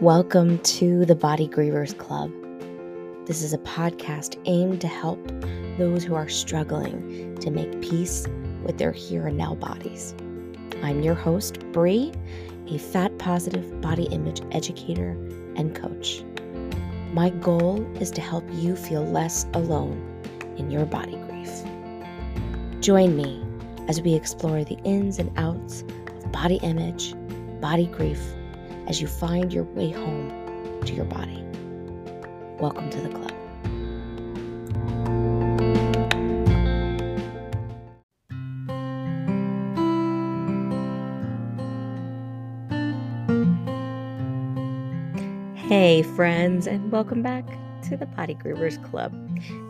Welcome to the Body Grievers Club. This is a podcast aimed to help those who are struggling to make peace with their here and now bodies. I'm your host, Brie, a fat positive body image educator and coach. My goal is to help you feel less alone in your body grief. Join me as we explore the ins and outs of body image, body grief, as you find your way home to your body. Welcome to the club. Hey, friends, and welcome back to the Body Grievers Club.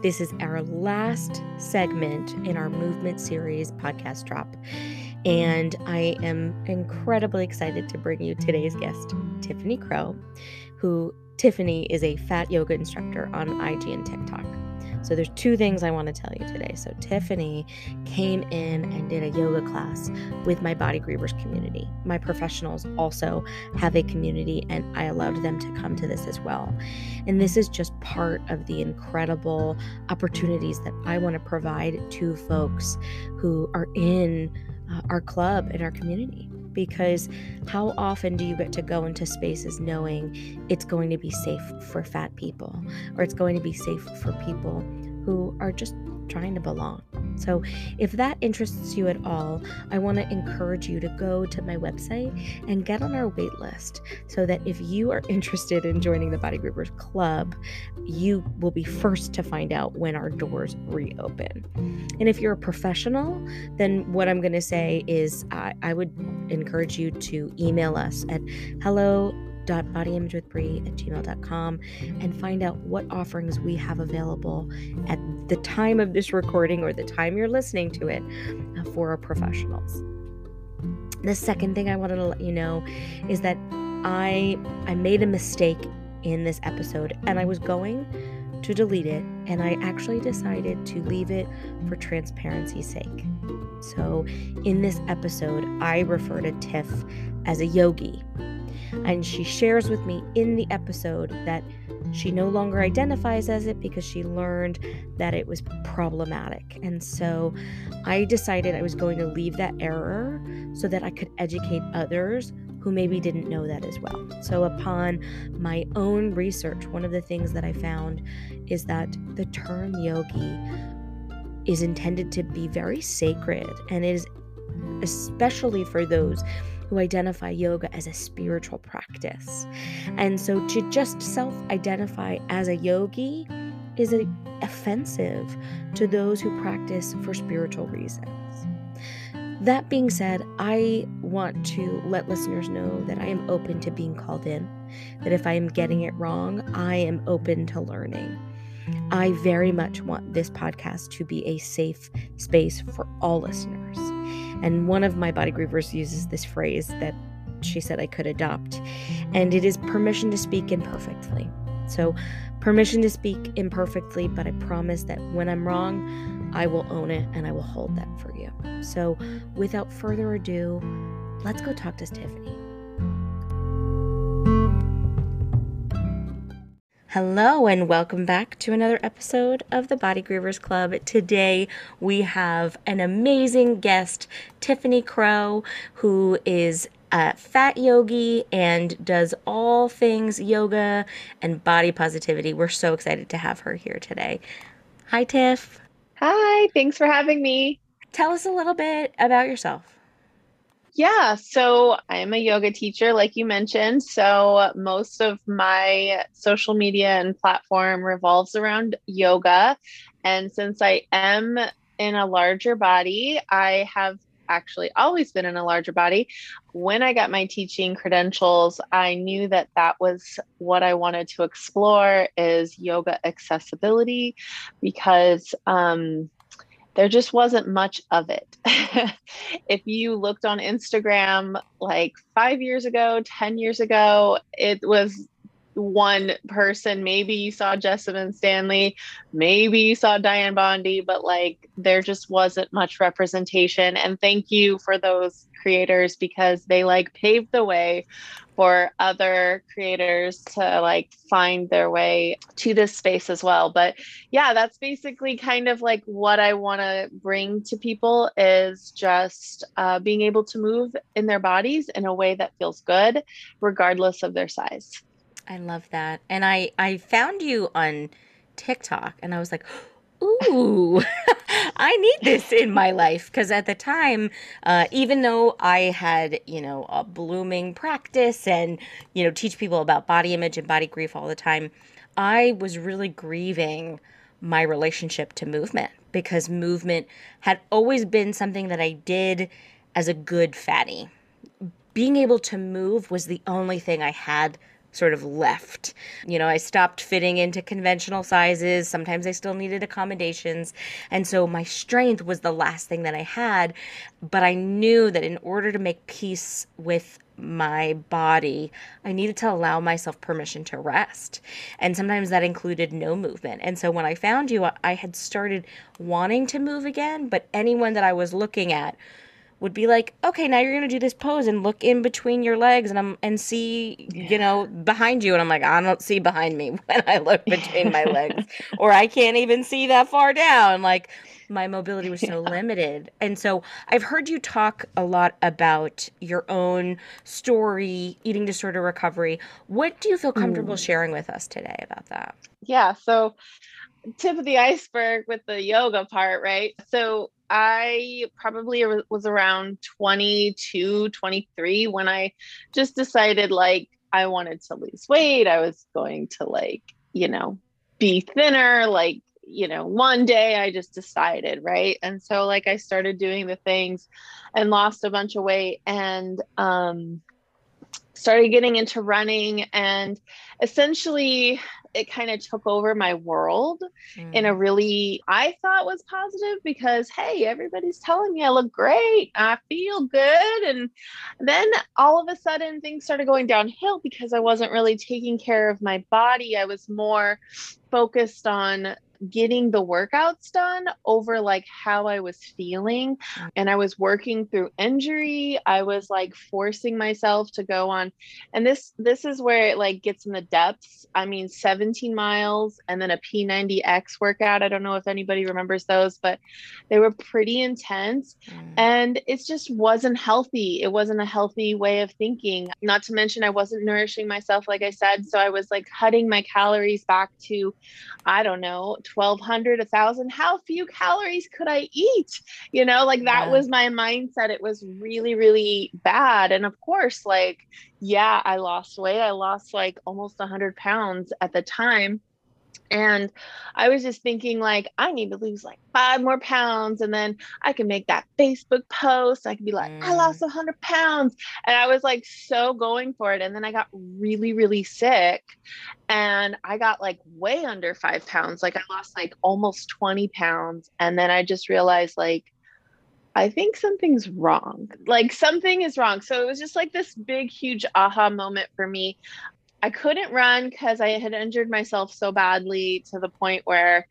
This is our last segment in our movement series podcast drop. And I am incredibly excited to bring you today's guest, Tiffany Croww, who Tiffany is a fat yoga instructor on IG and TikTok. So there's two things I want to tell you today. So Tiffany came in and did a yoga class with my body grievers community. My professionals also have a community and I allowed them to come to this as well. And this is just part of the incredible opportunities that I want to provide to folks who are in uh, our club and our community because how often do you get to go into spaces knowing it's going to be safe for fat people or it's going to be safe for people who are just trying to belong? So, if that interests you at all, I want to encourage you to go to my website and get on our wait list so that if you are interested in joining the Body Grievers Club, you will be first to find out when our doors reopen. And if you're a professional, then what I'm going to say is I, I would encourage you to email us at hello bodyimagewithbrie at gmail.com and find out what offerings we have available at the time of this recording or the time you're listening to it uh, for our professionals. The second thing I wanted to let you know is that I I made a mistake in this episode and I was going to delete it and I actually decided to leave it for transparency's sake. So, in this episode, I refer to Tiff as a yogi and she shares with me in the episode that she no longer identifies as it because she learned that it was problematic. And so I decided I was going to leave that error so that I could educate others who maybe didn't know that as well. So, upon my own research, one of the things that I found is that the term yogi is intended to be very sacred and is especially for those who identify yoga as a spiritual practice. And so to just self identify as a yogi is offensive to those who practice for spiritual reasons. That being said, I want to let listeners know that I am open to being called in, that if I am getting it wrong, I am open to learning. I very much want this podcast to be a safe space for all listeners. And one of my body grievers uses this phrase that she said I could adopt, and it is permission to speak imperfectly. So, permission to speak imperfectly, but I promise that when I'm wrong, I will own it and I will hold that for you. So, without further ado, let's go talk to Tiffany. Hello, and welcome back to another episode of the Body Grievers Club. Today we have an amazing guest, Tiffany Croww, who is a fat yogi and does all things yoga and body positivity. We're so excited to have her here today. Hi, Tiff. Hi, thanks for having me. Tell us a little bit about yourself. Yeah, so I'm a yoga teacher, like you mentioned. So most of my social media and platform revolves around yoga. And since I am in a larger body, I have actually always been in a larger body. When I got my teaching credentials, I knew that that was what I wanted to explore is yoga accessibility because um, there just wasn't much of it. if you looked on Instagram like five years ago, 10 years ago, it was one person. Maybe you saw Jessamyn Stanley, maybe you saw Dianne Bondy, but like there just wasn't much representation. And thank you for those creators because they like paved the way for other creators to like find their way to this space as well. But yeah that's basically kind of like what i want to bring to people is just uh, being able to move in their bodies in a way that feels good regardless of their size. I love that. And I I found you on TikTok and I was like, ooh, I need this in my life. Because at the time, uh, even though I had, you know, a blooming practice and, you know, teach people about body image and body grief all the time, I was really grieving my relationship to movement because movement had always been something that I did as a good fatty. Being able to move was the only thing I had sort of left. You know, I stopped fitting into conventional sizes. Sometimes I still needed accommodations. And so my strength was the last thing that I had. But I knew that in order to make peace with my body, I needed to allow myself permission to rest. And sometimes that included no movement. And so when I found you, I had started wanting to move again, but anyone that I was looking at would be like, okay, now you're gonna do this pose and look in between your legs and I'm and see, yeah. you know, behind you. And I'm like, I don't see behind me when I look between my legs, or I can't even see that far down. Like my mobility was so yeah. limited. And so I've heard you talk a lot about your own story, eating disorder recovery. What do you feel comfortable mm. sharing with us today about that? Yeah. So tip of the iceberg with the yoga part, right? So I probably was around 22, 23 when I just decided like I wanted to lose weight. I was going to like, you know, be thinner. Like, you know, one day I just decided, right? And so like I started doing the things and lost a bunch of weight and um started getting into running and essentially it kind of took over my world mm. in a mm. really I thought was positive because hey, everybody's telling me I look great. I feel good and then all of a sudden things started going downhill because I wasn't really taking care of my body. I was more focused on getting the workouts done over like how I was feeling. Mm. And I was working through injury. I was like forcing myself to go on. And this this is where it like gets in the depths. I mean 17 miles and then a P90X workout. I don't know if anybody remembers those, but they were pretty intense. Mm. And it just wasn't healthy. It wasn't a healthy way of thinking. Not to mention I wasn't nourishing myself like I said. So I was like cutting my calories back to I don't know, 1200 1000 how few calories could i eat? You know like that yeah. was my mindset. It was really really bad. And of course like yeah i lost weight. I lost like almost 100 pounds at the time and I was just thinking, like, I need to lose like five more pounds. And then I can make that Facebook post. I can be like, mm. I lost 100 pounds. And I was like, so going for it. And then I got really, really sick. And I got like way under five pounds. Like, I lost like almost 20 pounds. And then I just realized, like, I think something's wrong. Like something is wrong. So it was just like this big, huge aha moment for me. I couldn't run because I had injured myself so badly to the point where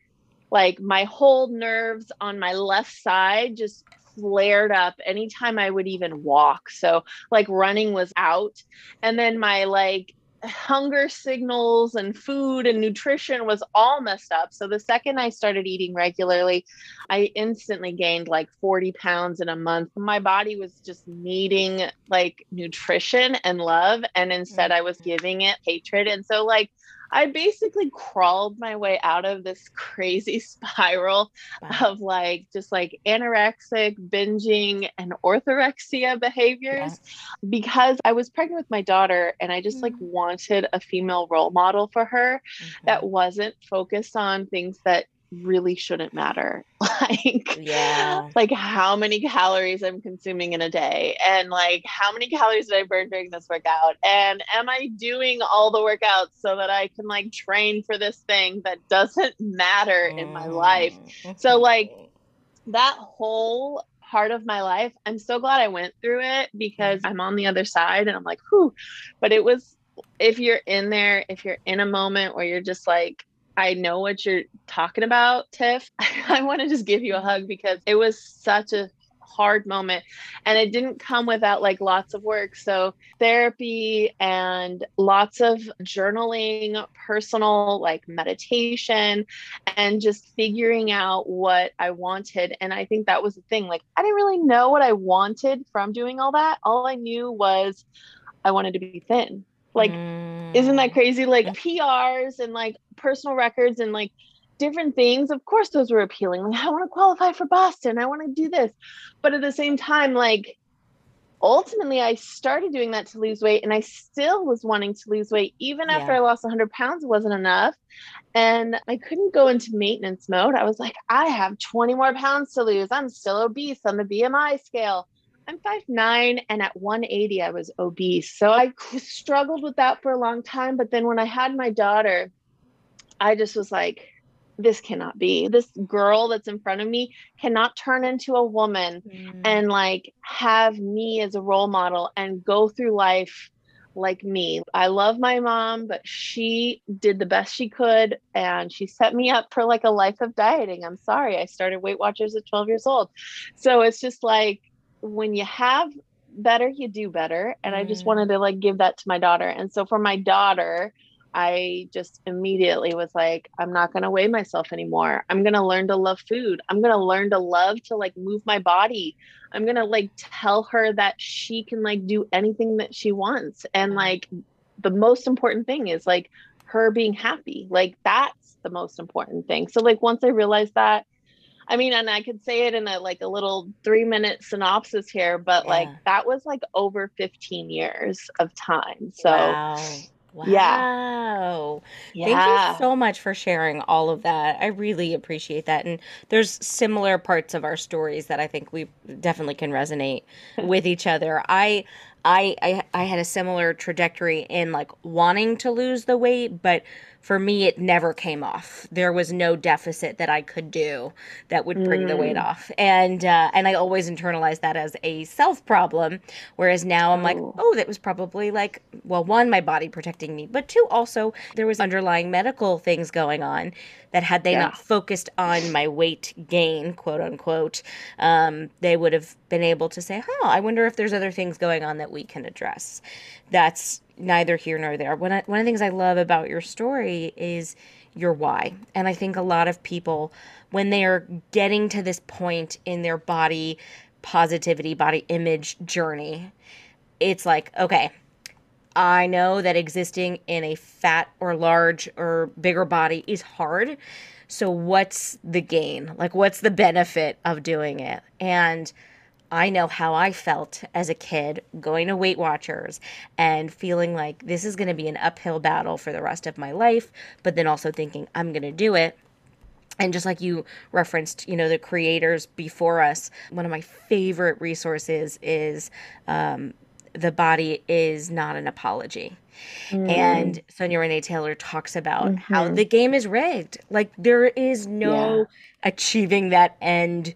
like my whole nerves on my left side just flared up anytime I would even walk. So like running was out. And then my like hunger signals and food and nutrition was all messed up. So the second I started eating regularly, I instantly gained like 40 pounds in a month. My body was just needing like nutrition and love. And instead, I was mm-hmm. giving it hatred. And so, like, I basically crawled my way out of this crazy spiral wow. of like just like anorexic, binging, and orthorexia behaviors because I was pregnant with my daughter and I just mm-hmm. like wanted a female role model for her mm-hmm. that wasn't focused on things that really shouldn't matter. Like yeah. like how many calories i'm consuming in a day and like how many calories did i burn during this workout and am i doing all the workouts so that i can like train for this thing that doesn't matter in my life? So mm. like that whole part of my life i'm so glad i went through it because i'm on the other side and i'm like whew. But it was if you're in there, if you're in a moment where you're just like, I know what you're talking about, Tiff. I want to just give you a hug because it was such a hard moment. And it didn't come without like lots of work. So therapy and lots of journaling personal like meditation and just figuring out what i wanted. And i think that was the thing. Like i didn't really know what i wanted from doing all that. All i knew was i wanted to be thin like mm. isn't that crazy like prs and like personal records and like different things. Of course, those were appealing. Like, I want to qualify for Boston. I want to do this. But at the same time, like, ultimately, I started doing that to lose weight and I still was wanting to lose weight. Even yeah. after I lost 100 pounds, it wasn't enough. And I couldn't go into maintenance mode. I was like, I have 20 more pounds to lose. I'm still obese on the BMI scale. I'm 5'9 and at 180 I was obese. So I struggled with that for a long time. But then when I had my daughter, I just was like, this cannot be. This girl that's in front of me cannot turn into a woman mm. and like have me as a role model and go through life like me. I love my mom, but she did the best she could and she set me up for like a life of dieting. I'm sorry. I started Weight Watchers at 12 years old. So it's just like when you have better, you do better. And mm. I just mm. wanted to like give that to my daughter. And so for my daughter, I just immediately was like, I'm not going to weigh myself anymore. I'm going to learn to love food. I'm going to learn to love to like move my body. I'm going to like tell her that she can like do anything that she wants. And like the most important thing is like her being happy. Like that's the most important thing. So like once I realized that, I mean, and I could say it in a like a little three minute synopsis here, but yeah. like that was like over 15 years of time. So wow. Wow. Yeah. Thank you so much for sharing all of that. I really appreciate that. And there's similar parts of our stories that I think we definitely can resonate with each other. I I, I I had a similar trajectory in like wanting to lose the weight, but for me it never came off there was no deficit that i could do that would bring mm. the weight mm. off and uh, and i always internalized that as a self problem whereas now i'm like oh that was probably like well one my body protecting me but two also there was underlying medical things going on that had they yeah. not focused on my weight gain quote unquote um, they would have been able to say huh i wonder if there's other things going on that we can address that's neither here nor there. One of, one of the things I love about your story is your why. And I think a lot of people, when they are getting to this point in their body positivity, body image journey, it's like, okay, I know that existing in a fat or large or bigger body is hard. So, what's the gain? Like, what's the benefit of doing it? And I know how I felt as a kid going to Weight Watchers and feeling like this is going to be an uphill battle for the rest of my life, but then also thinking I'm going to do it. And just like you referenced, you know, the creators before us, one of my favorite resources is um, The Body is Not an Apology. Mm. And Sonya Renee Taylor talks about mm-hmm. how the game is rigged. Like there is no yeah. achieving that end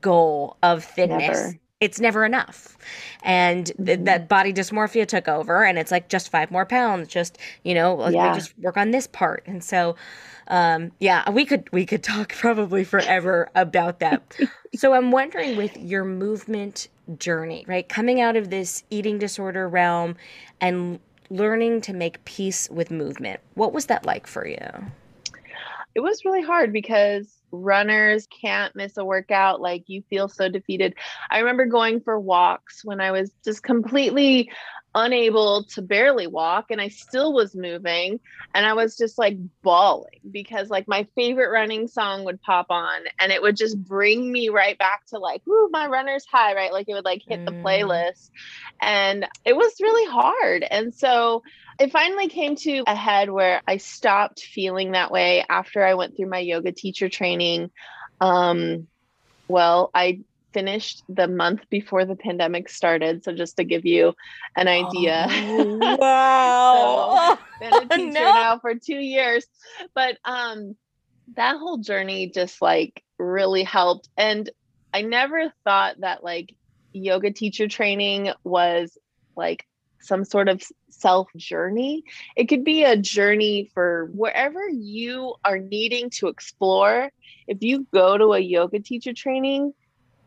goal of thinness. Never. It's never enough. And mm-hmm. that body dysmorphia took over, and it's like just five more pounds, just, you know, yeah. just work on this part. And so, um, yeah, we could we could talk probably forever about that. so I'm wondering with your movement journey, right? Coming out of this eating disorder realm and learning to make peace with movement. What was that like for you? It was really hard because runners can't miss a workout like you feel so defeated i remember going for walks when i was just completely unable to barely walk and I still was moving and I was just like bawling because like my favorite running song would pop on and it would just bring me right back to like ooh my runner's high right like it would like hit mm. the playlist and it was really hard and so it finally came to a head where I stopped feeling that way after I went through my yoga teacher training um well I finished the month before the pandemic started. So just to give you an idea. Oh, wow. so, been a teacher no. now for two years. But um that whole journey just like really helped. And I never thought that like yoga teacher training was like some sort of self journey. It could be a journey for wherever you are needing to explore. If you go to a yoga teacher training,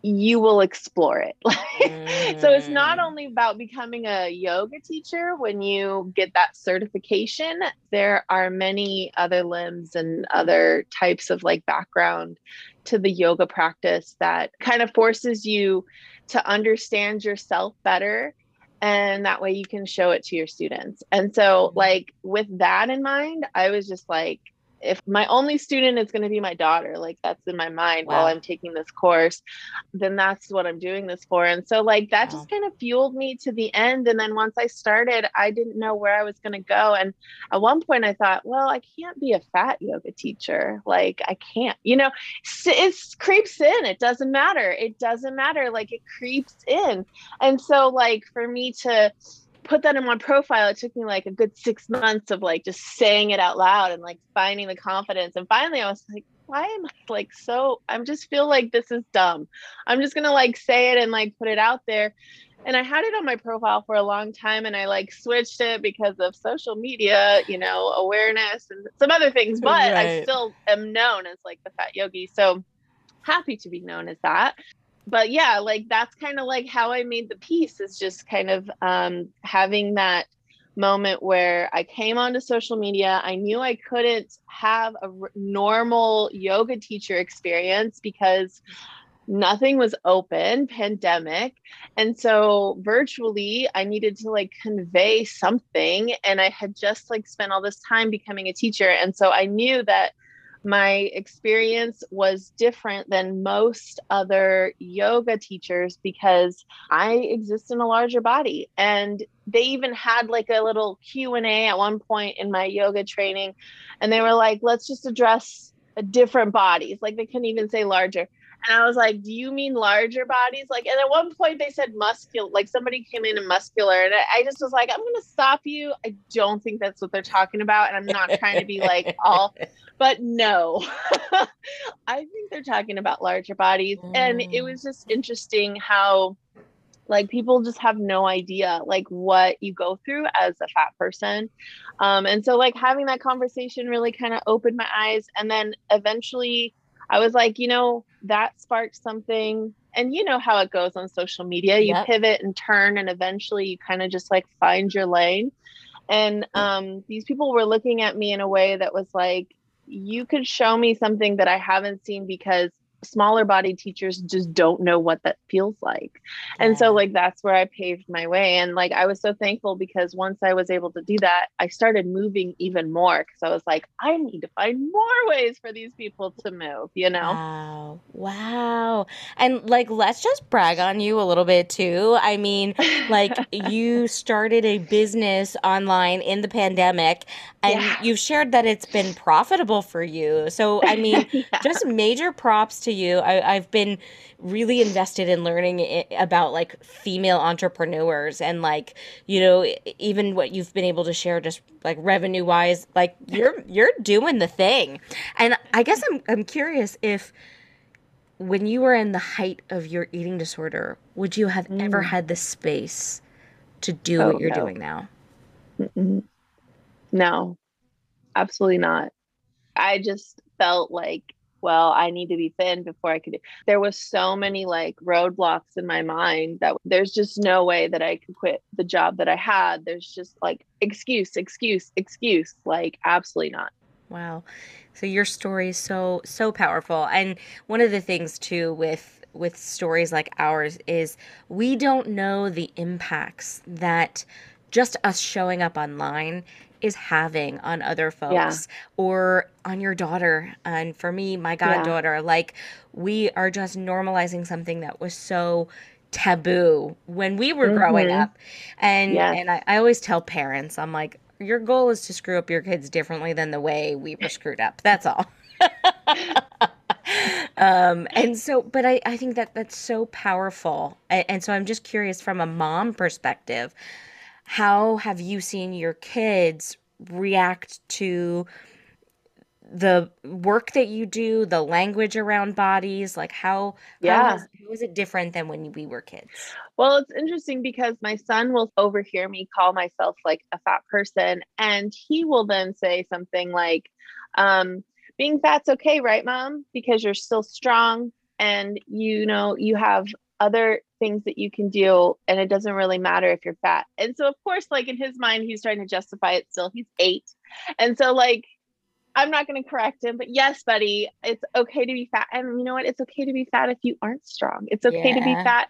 you will explore it. mm. So it's not mm. only about becoming a yoga teacher when you get that certification, there are many other limbs and other types of like background to the yoga practice that kind of forces you to understand yourself better and that way you can show it to your students. And so mm-hmm. like with that in mind, I was just like if my only student is going to be my daughter, like that's in my mind wow. while I'm taking this course, then that's what I'm doing this for. And so, like, that wow. just kind of fueled me to the end. And then once I started, I didn't know where I was going to go. And at one point, I thought, well, I can't be a fat yoga teacher. Like, I can't, you know, it creeps in. It doesn't matter. It doesn't matter. Like, it creeps in. And so, like, for me to, put that in my profile, it took me like a good six months of like just saying it out loud and like finding the confidence. And finally, I was like, why am I like so? I'm just feel like this is dumb. I'm just gonna like say it and like put it out there. And I had it on my profile for a long time and I like switched it because of social media, you know, awareness and some other things, but right. I still am known as like the fat yogi. So happy to be known as that but yeah, like that's kind of like how I made the piece is just kind of um, having that moment where I came onto social media. I knew I couldn't have a r- normal yoga teacher experience because nothing was open, pandemic. And so virtually I needed to like convey something and I had just like spent all this time becoming a teacher and so I knew that my experience was different than most other yoga teachers because i exist in a larger body. And they even had like a little q&a at one point in my yoga training and they were like let's just address a different bodies. Like they couldn't even say larger and I was like, Do you mean larger bodies? Like, and at one point they said muscular, like somebody came in and muscular. And I, I just was like, I'm going to stop you. I don't think that's what they're talking about. And I'm not trying to be like all, but no, I think they're talking about larger bodies. Mm. And it was just interesting how like people just have no idea like what you go through as a fat person um, and so like having that conversation really kind of opened my eyes and then eventually I was like, you know, that sparked something. And you know how it goes on social media. You yep. pivot and turn, and eventually you kind of just like find your lane. And um, these people were looking at me in a way that was like, you could show me something that I haven't seen because smaller body teachers just don't know what that feels like. Yeah. And so like that's where I paved my way and like I was so thankful because once I was able to do that, I started moving even more cuz I was like I need to find more ways for these people to move, you know. Wow. Wow. And like let's just brag on you a little bit too. I mean, like you started a business online in the pandemic and yeah. you've shared that it's been profitable for you. So I mean, yeah. just major props to you. I, I've been really invested in learning about like female entrepreneurs and like you know even what you've been able to share just like revenue wise like you're you're doing the thing and i guess i'm i'm curious if when you were in the height of your eating disorder would you have mm. ever had the space to do oh, what you're no. doing now Mm-mm. no absolutely not i just felt like well, I need to be thin before I could. There was so many like roadblocks in my mind that there's just no way that I could quit the job that I had. There's just like excuse, excuse, excuse. Like absolutely not. Wow. So your story is so so powerful. And one of the things too with with stories like ours is we don't know the impacts that just us showing up online is having on other folks yeah. or on your daughter. And for me, my goddaughter, yeah. like we are just normalizing something that was so taboo when we were mm-hmm. growing up. And yes. and I, I always tell parents, I'm like, your goal is to screw up your kids differently than the way we were screwed up. That's all. um, and so, but I, I think that that's so powerful. And, and so I'm just curious from a mom perspective, how have you seen your kids react to the work that you do, the language around bodies, like how yeah. how, has, how is it different than when we were kids? Well, it's interesting because my son will overhear me call myself like a fat person, and he will then say something like, um, "Being fat's okay, right, mom? Because you're still strong, and you know you have other things that you can do and it doesn't really matter if you're fat and so of course like in his mind he's trying to justify it still he's eight and so like I'm not going to correct him, but yes, buddy, it's okay to be fat. And you know what? It's okay to be fat if you aren't strong. It's okay yeah. to be fat,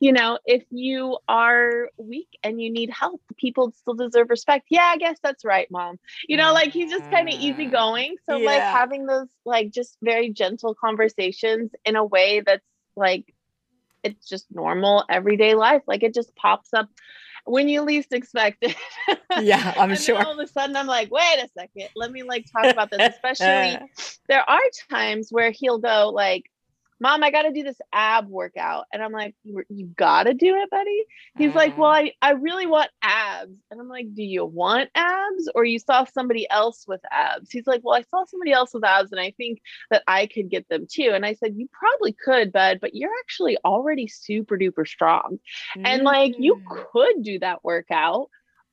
you know, if you are weak and you need help. People still deserve respect. Yeah, I guess that's right, mom. You know, like he's just kind of easygoing. So, yeah. like, having those, like, just very gentle conversations in a way that's like, it's just normal everyday life. Like, it just pops up when you least expect it. Yeah, I'm sure. all of a sudden, I'm like, wait a second, let me like talk about this. Especially, uh. there are times where he'll go like, mom, I got to do this ab workout. And I'm like, you got to do it, buddy. He's mm. like, well, I, I really want abs. And I'm like, do you want abs or you saw somebody else with abs? He's like, well, I saw somebody else with abs and I think that I could get them too. And I said, you probably could, bud, but you're actually already super duper strong. Mm. And like, you mm. could do that workout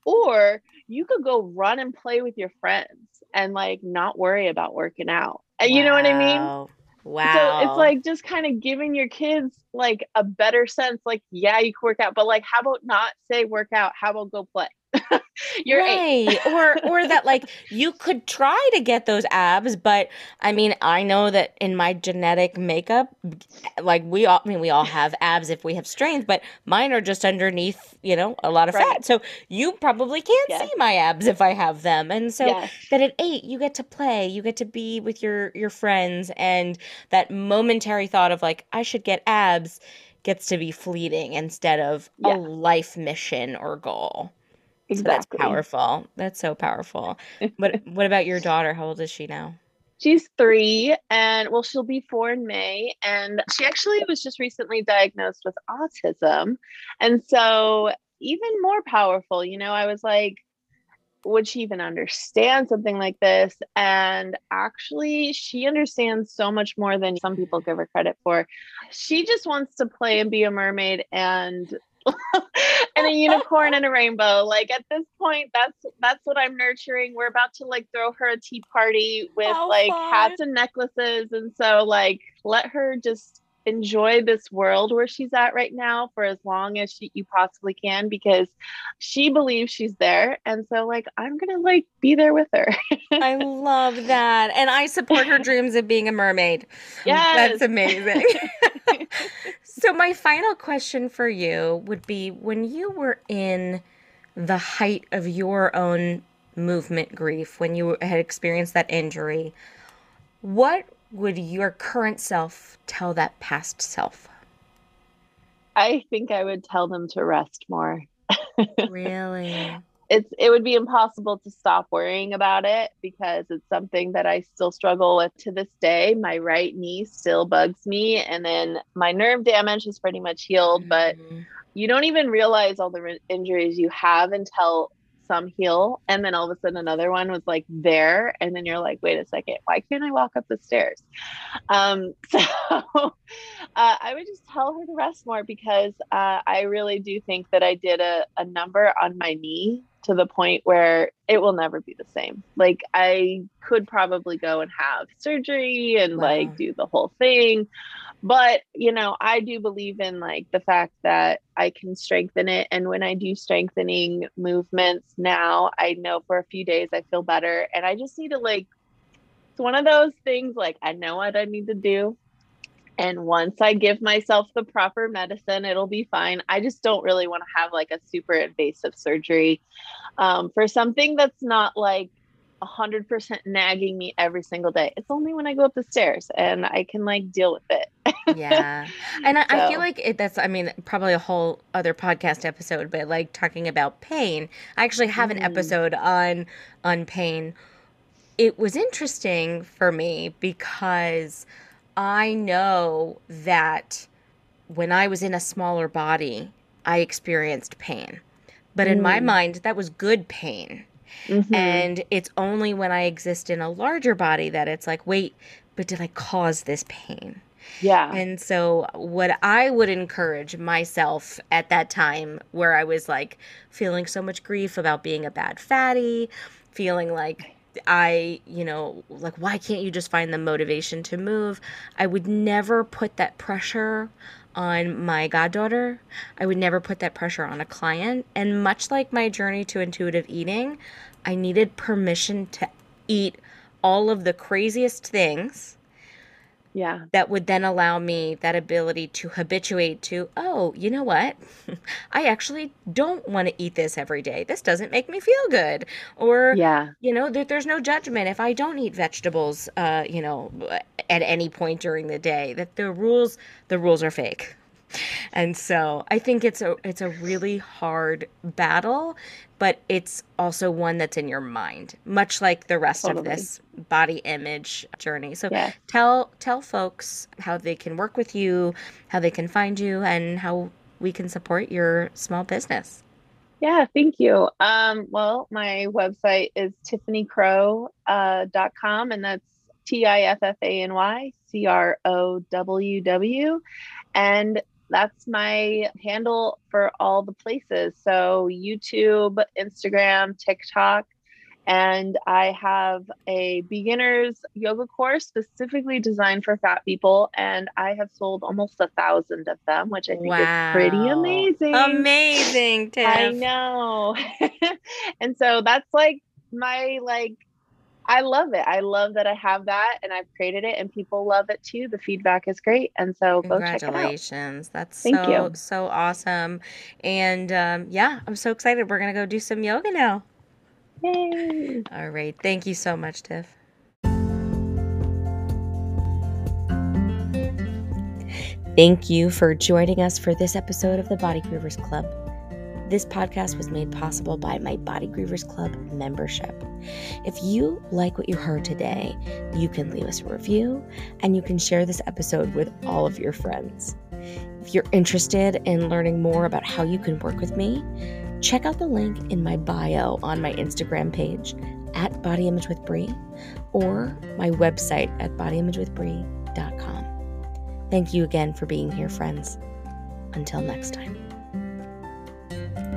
or you could go run and play with your friends and like not worry about working out. And wow. you know what I mean? Wow. So it's like just kind of giving your kids like a better sense, like, yeah, you can work out, but like, how about not say work out? How about go play? You're right. or or that like you could try to get those abs, but I mean, I know that in my genetic makeup, eh, like we all I mean we all have abs if we have strength, but mine are just underneath, you know, a lot of right. fat. So you probably can't yes. see my abs if I have them. And so yes. that at 8 you get to play, you get to be with your your friends and that momentary thought of like I should get abs gets to be fleeting instead of yeah. a life mission or goal. Exactly. So that's powerful. That's so powerful. what what about your daughter? How old is she now? She's three, and well, she'll be four in May. And she actually was just recently diagnosed with autism. And so, even more powerful, you know, I was like, would she even understand something like this? And actually, she understands so much more than some people give her credit for. She just wants to play and be a mermaid and and a unicorn and a rainbow. Like at this point, that's that's what I'm nurturing. We're about to like throw her a tea party with How like fun. hats and necklaces. And so like let her just enjoy this world where she's at right now for as long as she, you possibly can because she believes she's there. And so like i'm gonna like be there with her. I love that. And i support her dreams of being a mermaid. Yeah that's amazing. So my final question for you would be when you were in the height of your own movement grief when you had experienced that injury what would your current self tell that past self? I think I would tell them to rest more. really? It's it would be impossible to stop worrying about it because it's something that I still struggle with to this day. My right knee still bugs me and then my nerve damage is pretty much healed, mm-hmm. but you don't even realize all the re- injuries you have until some heel and then all of a sudden another one was like there and then you're like wait a second why can't i walk up the stairs? Um, so uh, i would just tell her to rest more because uh, i really do think that i did a, a number on my knee to the point where it will never be the same. Like I could probably go and have surgery and wow. like do the whole thing. But, you know, I do believe in like the fact that I can strengthen it and when I do strengthening movements now, I know for a few days I feel better and I just need to like it's one of those things like I know what I need to do and once I give myself the proper medicine, it'll be fine. I just don't really want to have like a super invasive surgery um, for something that's not like 100% nagging me every single day. It's only when I go up the stairs and I can like deal with it. yeah. And I, so. I feel like it, that's, I mean, probably a whole other podcast episode, but like talking about pain, I actually have an mm. episode on, on pain. It was interesting for me because I know that when I was in a smaller body, I experienced pain. But in my mm. mind, that was good pain. Mhm. And it's only when I exist in a larger body that it's like, wait, but did I cause this pain? yeah. And so, what I would encourage myself at that time, where I was like feeling so much grief about being a bad fatty, feeling like I, you know, like, why can't you just find the motivation to move? I would never put that pressure on my goddaughter. I would never put that pressure on a client. And much like my journey to intuitive eating, I needed permission to eat all of the craziest things yeah. that would then allow me that ability to habituate to, oh, you know what? I actually don't want to eat this every day. This doesn't make me feel good. Or, Yeah. you know, there, there's no judgment if I don't eat vegetables, uh, you know, at any point during the day. That the rules, the rules are fake. And so I think it's a it's a really hard battle, but it's also one that's in your mind, much like the rest of this body image journey. So Yeah. tell tell folks how they can work with you, how they can find you, and how we can support your small business. Yeah, thank you. Um, well, my website is tiffanycroww.com, uh, dot com, and that's T I F F A N Y C R O W W. And that's my handle for all the places. So YouTube, Instagram, TikTok. And I have a beginner's yoga course specifically designed for fat people. And I have sold almost a thousand of them, which I think is pretty amazing. Amazing, Tiff. I know. and so that's like my like I love it. I love that I have that and I've created it and people love it too. The feedback is great. And so go check it out. Congratulations. That's Thank so you. so awesome. And um, yeah, I'm so excited. We're gonna go do some yoga now. Yay. All right. Thank you so much, Tiff. Thank you for joining us for this episode of the Body Grievers Club. This podcast was made possible by my Body Grievers Club membership. If you like what you heard today, you can leave us a review and you can share this episode with all of your friends. If you're interested in learning more about how you can work with me, check out the link in my bio on my Instagram page at Body Image with Brie or my website at bodyimagewithbrie.com. Thank you again for being here, friends. Until next time.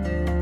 Bye.